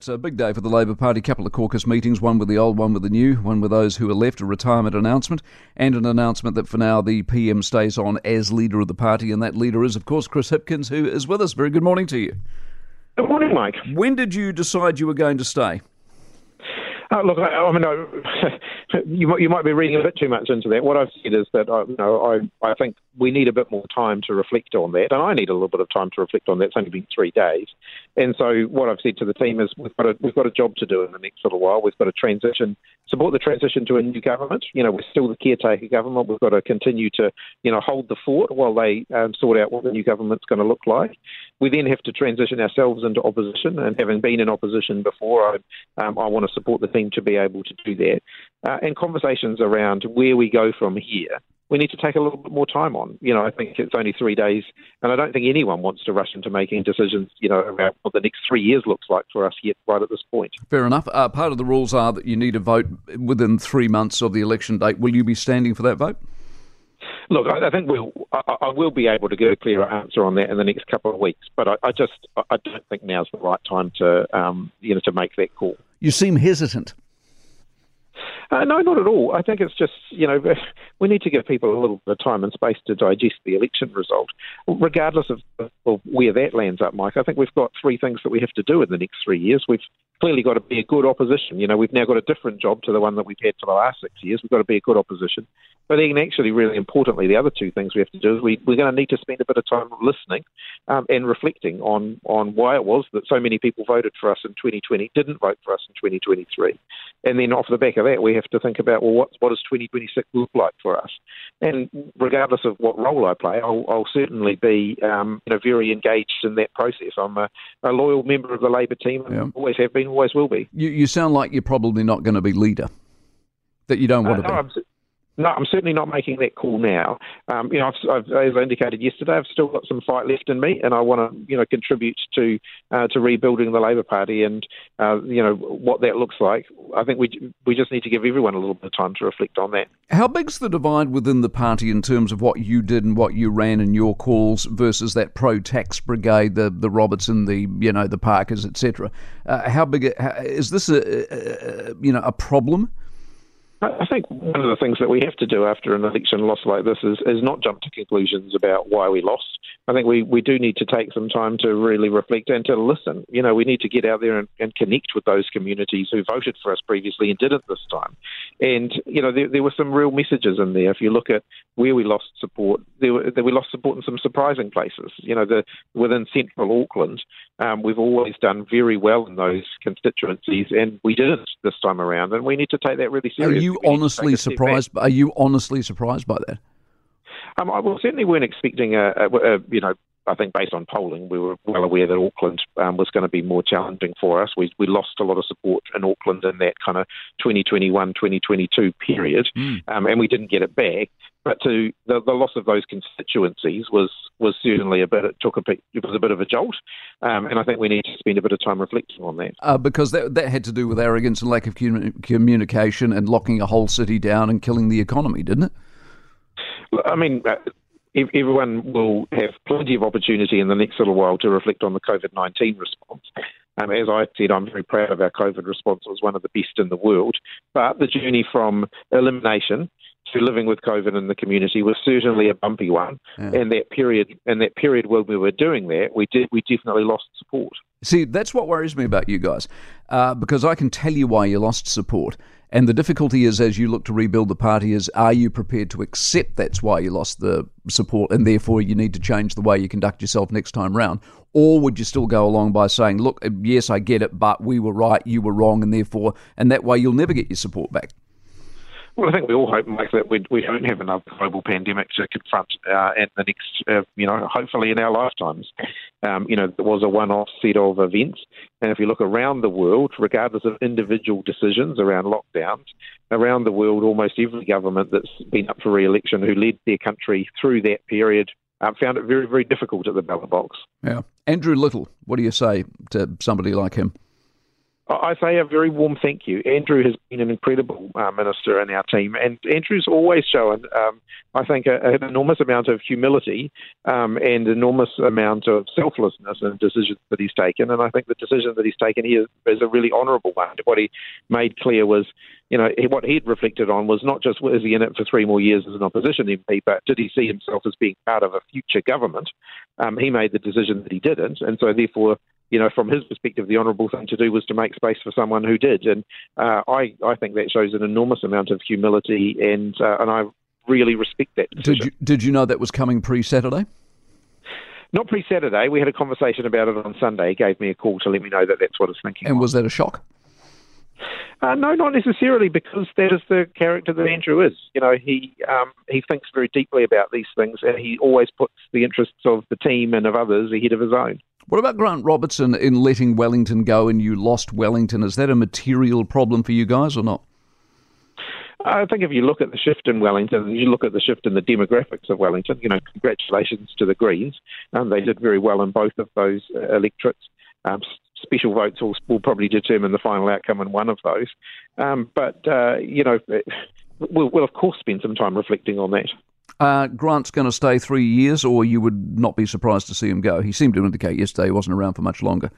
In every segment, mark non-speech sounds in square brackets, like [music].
It's a big day for the Labour Party. Couple of caucus meetings, one with the old, one with the new, one with those who are left, a retirement announcement, and an announcement that for now the PM stays on as leader of the party. And that leader is, of course, Chris Hipkins, who is with us. Very good morning to you. Good morning, Mike. When did you decide you were going to stay? Uh, look, I, I mean, I, [laughs] you you might be reading a bit too much into that. What I've said is that I, you know I I think we need a bit more time to reflect on that, and I need a little bit of time to reflect on that. It's only been three days, and so what I've said to the team is we've got a we've got a job to do in the next little while. We've got to transition, support the transition to a new government. You know, we're still the caretaker government. We've got to continue to you know hold the fort while they um, sort out what the new government's going to look like. We then have to transition ourselves into opposition, and having been in opposition before, I um, I want to support the team to be able to do that. Uh, and conversations around where we go from here we need to take a little bit more time on. You know, I think it's only three days, and I don't think anyone wants to rush into making decisions, you know, around what the next three years looks like for us yet, right at this point. Fair enough. Uh, part of the rules are that you need to vote within three months of the election date. Will you be standing for that vote? Look, I, think we'll, I, I, will be able to get a clearer answer on that in the next couple of weeks, but I, I just I don't think now's the right time to um, you know to make that call. You seem hesitant. Uh, no, not at all. I think it's just, you know, [laughs] we need to give people a little bit of time and space to digest the election result. Regardless of, of where that lands up, Mike, I think we've got three things that we have to do in the next three years. We've clearly got to be a good opposition. You know, we've now got a different job to the one that we've had for the last six years. We've got to be a good opposition. But then, actually, really importantly, the other two things we have to do is we, we're going to need to spend a bit of time listening um, and reflecting on, on why it was that so many people voted for us in 2020, didn't vote for us in 2023. And then, off the back of that, we have to think about, well, what, what does 2026 look like for us? And regardless of what role I play, I'll, I'll certainly be um, you know, very engaged in that process. I'm a, a loyal member of the Labour team and yeah. always have been always will be. You, you sound like you're probably not going to be leader. That you don't want uh, to no, be. No, I'm certainly not making that call now. Um, you know, I've, I've, as I indicated yesterday, I've still got some fight left in me, and I want to, you know, contribute to uh, to rebuilding the Labour Party and uh, you know what that looks like. I think we we just need to give everyone a little bit of time to reflect on that. How big's the divide within the party in terms of what you did and what you ran in your calls versus that pro-tax brigade, the the Robertson, the you know the Parkers, etc. Uh, how big is this a, a you know a problem? I think one of the things that we have to do after an election loss like this is, is not jump to conclusions about why we lost. I think we, we do need to take some time to really reflect and to listen. You know, we need to get out there and, and connect with those communities who voted for us previously and didn't this time. And, you know, there, there were some real messages in there. If you look at where we lost support, there, were, there we lost support in some surprising places. You know, the, within central Auckland, um, we've always done very well in those constituencies, and we didn't this time around. And we need to take that really seriously you honestly surprised? Are you honestly surprised by that? Um, I well, certainly weren't expecting a, a, a, you know I think based on polling, we were well aware that Auckland um, was going to be more challenging for us. We, we lost a lot of support in Auckland in that kind of 2021 2022 period, mm. um, and we didn't get it back. But to the, the loss of those constituencies was was certainly a bit. It took a bit. It was a bit of a jolt, um, and I think we need to spend a bit of time reflecting on that. Uh, because that that had to do with arrogance and lack of communication and locking a whole city down and killing the economy, didn't it? I mean, uh, everyone will have plenty of opportunity in the next little while to reflect on the COVID 19 response. Um, as I said, I'm very proud of our COVID response. It was one of the best in the world. But the journey from elimination to living with COVID in the community was certainly a bumpy one. Yeah. And that period, and that period when we were doing that, we did we definitely lost support. See, that's what worries me about you guys, uh, because I can tell you why you lost support. And the difficulty is, as you look to rebuild the party, is are you prepared to accept that's why you lost the support and therefore you need to change the way you conduct yourself next time round? Or would you still go along by saying, look, yes, I get it, but we were right, you were wrong, and therefore, and that way you'll never get your support back? Well, I think we all hope, Mike, that we, we don't have another global pandemic to confront uh, in the next, uh, you know, hopefully in our lifetimes. Um, you know, there was a one-off set of events, and if you look around the world, regardless of individual decisions around lockdowns, around the world, almost every government that's been up for re-election who led their country through that period um, found it very, very difficult at the ballot box. Yeah. Andrew Little, what do you say to somebody like him? I say a very warm thank you. Andrew has been an incredible uh, minister in our team, and Andrew's always shown, um, I think, a, an enormous amount of humility um, and enormous amount of selflessness in decisions that he's taken. And I think the decision that he's taken here is a really honourable one. What he made clear was, you know, what he'd reflected on was not just was he in it for three more years as an opposition MP, but did he see himself as being part of a future government? Um, he made the decision that he didn't, and so therefore you know, from his perspective, the honourable thing to do was to make space for someone who did, and uh, I I think that shows an enormous amount of humility, and uh, and I really respect that. Decision. Did you did you know that was coming pre Saturday? Not pre Saturday. We had a conversation about it on Sunday. He gave me a call to let me know that that's what I was thinking. And was that a shock? Uh, no, not necessarily, because that is the character that Andrew is. You know, he um, he thinks very deeply about these things, and he always puts the interests of the team and of others ahead of his own. What about Grant Robertson in letting Wellington go and you lost Wellington? Is that a material problem for you guys or not? I think if you look at the shift in Wellington, you look at the shift in the demographics of Wellington, you know, congratulations to the Greens. Um, they did very well in both of those uh, electorates. Um, special votes will, will, probably determine the final outcome in one of those. Um, but, uh, you know, we'll, we'll, of course spend some time reflecting on that. Uh, Grant's going to stay three years, or you would not be surprised to see him go. He seemed to indicate yesterday he wasn't around for much longer.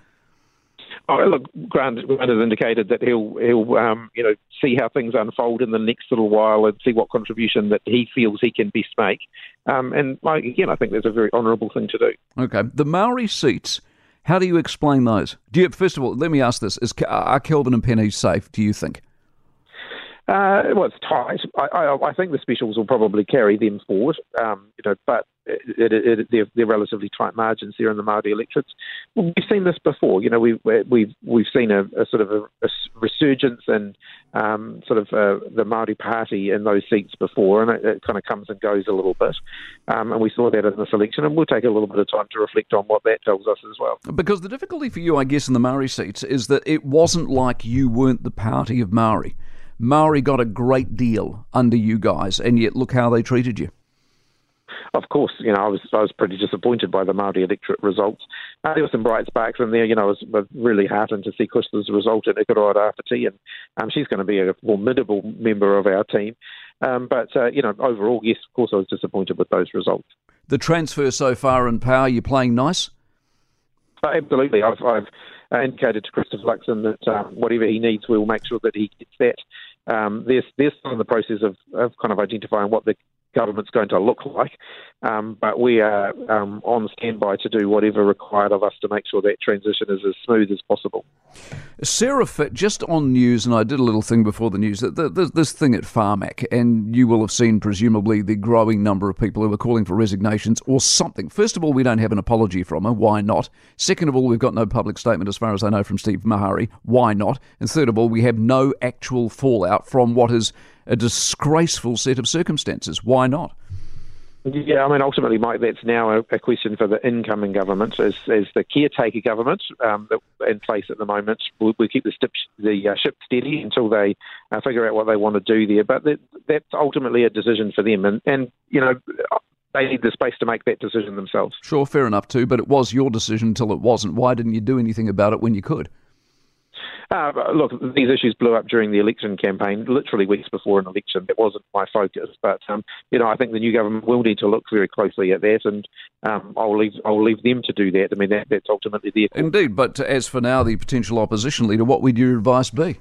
Oh, look, Grant, Grant has indicated that he'll he'll um, you know see how things unfold in the next little while and see what contribution that he feels he can best make. Um, and like, again, I think that's a very honourable thing to do. Okay, the Maori seats. How do you explain those? Do you, first of all, let me ask this: Is are Kelvin and Peeni safe? Do you think? Uh, well, it's tight. I, I, I, think the specials will probably carry them forward, um, you know, but it, it, it, they're, they're, relatively tight margins here in the Māori electorates. We've seen this before. You know, we've we've we've seen a, a sort of a, a resurgence in um, sort of uh, the Māori Party in those seats before, and it, kind of comes and goes a little bit. Um, and we saw that in this election, and we'll take a little bit of time to reflect on what that tells us as well. Because the difficulty for you, I guess, in the Maori seats is that it wasn't like you weren't the party of Maori. Maori got a great deal under you guys, and yet look how they treated you. Of course, you know I was I was pretty disappointed by the Maori electorate results. Uh, there were some bright sparks in there. You know, I was, really heartened to see Cushla's result in Ikaroa Rāwhiti, and um, she's going to be a formidable member of our team. Um, but uh, you know, overall, yes, of course, I was disappointed with those results. The transfer so far in power, you're playing nice. Uh, absolutely, I've, I've indicated to Christopher Luxon that um, whatever he needs, we'll make sure that he gets that um, they're, they're still in the process of, of kind of identifying what the government's going to look like. Um, but we are um, on standby to do whatever required of us to make sure that transition is as smooth as possible. Sarah Fitt, just on news, and I did a little thing before the news, this thing at Pharmac, and you will have seen presumably the growing number of people who are calling for resignations or something. First of all, we don't have an apology from her. Why not? Second of all, we've got no public statement as far as I know from Steve Maharey. Why not? And third of all, we have no actual fallout from what is a disgraceful set of circumstances. Why not? Yeah, I mean, ultimately, Mike, that's now a, a question for the incoming government. As, as the caretaker government um, in place at the moment, we, we keep the, stip, the uh, ship steady until they uh, figure out what they want to do there. But that, that's ultimately a decision for them. And, and, you know, they need the space to make that decision themselves. Sure, fair enough, too. But it was your decision until it wasn't. Why didn't you do anything about it when you could? Uh, look, these issues blew up during the election campaign, literally weeks before an election. It wasn't my focus, but um, you know, I think the new government will need to look very closely at that, and um, I'll leave I'll leave them to do that. I mean, that, that's ultimately their call. Indeed, but as for now, the potential opposition leader, what would your advice be?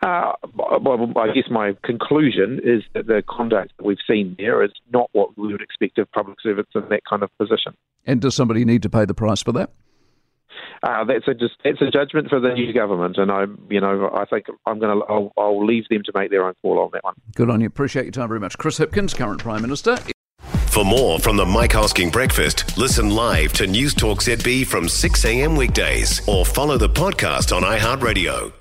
Uh, well, I guess my conclusion is that the conduct that we've seen there is not what we would expect of public servants in that kind of position. And does somebody need to pay the price for that? Uh, that's a just that's a judgment for the new government, and I, you know, I think I'm going to I'll, I'll leave them to make their own call on that one. Good on you. Appreciate your time very much, Chris Hipkins, current Prime Minister. For more from the Mike Hosking Breakfast, listen live to News Talk ZB from 6 a.m. weekdays, or follow the podcast on iHeartRadio.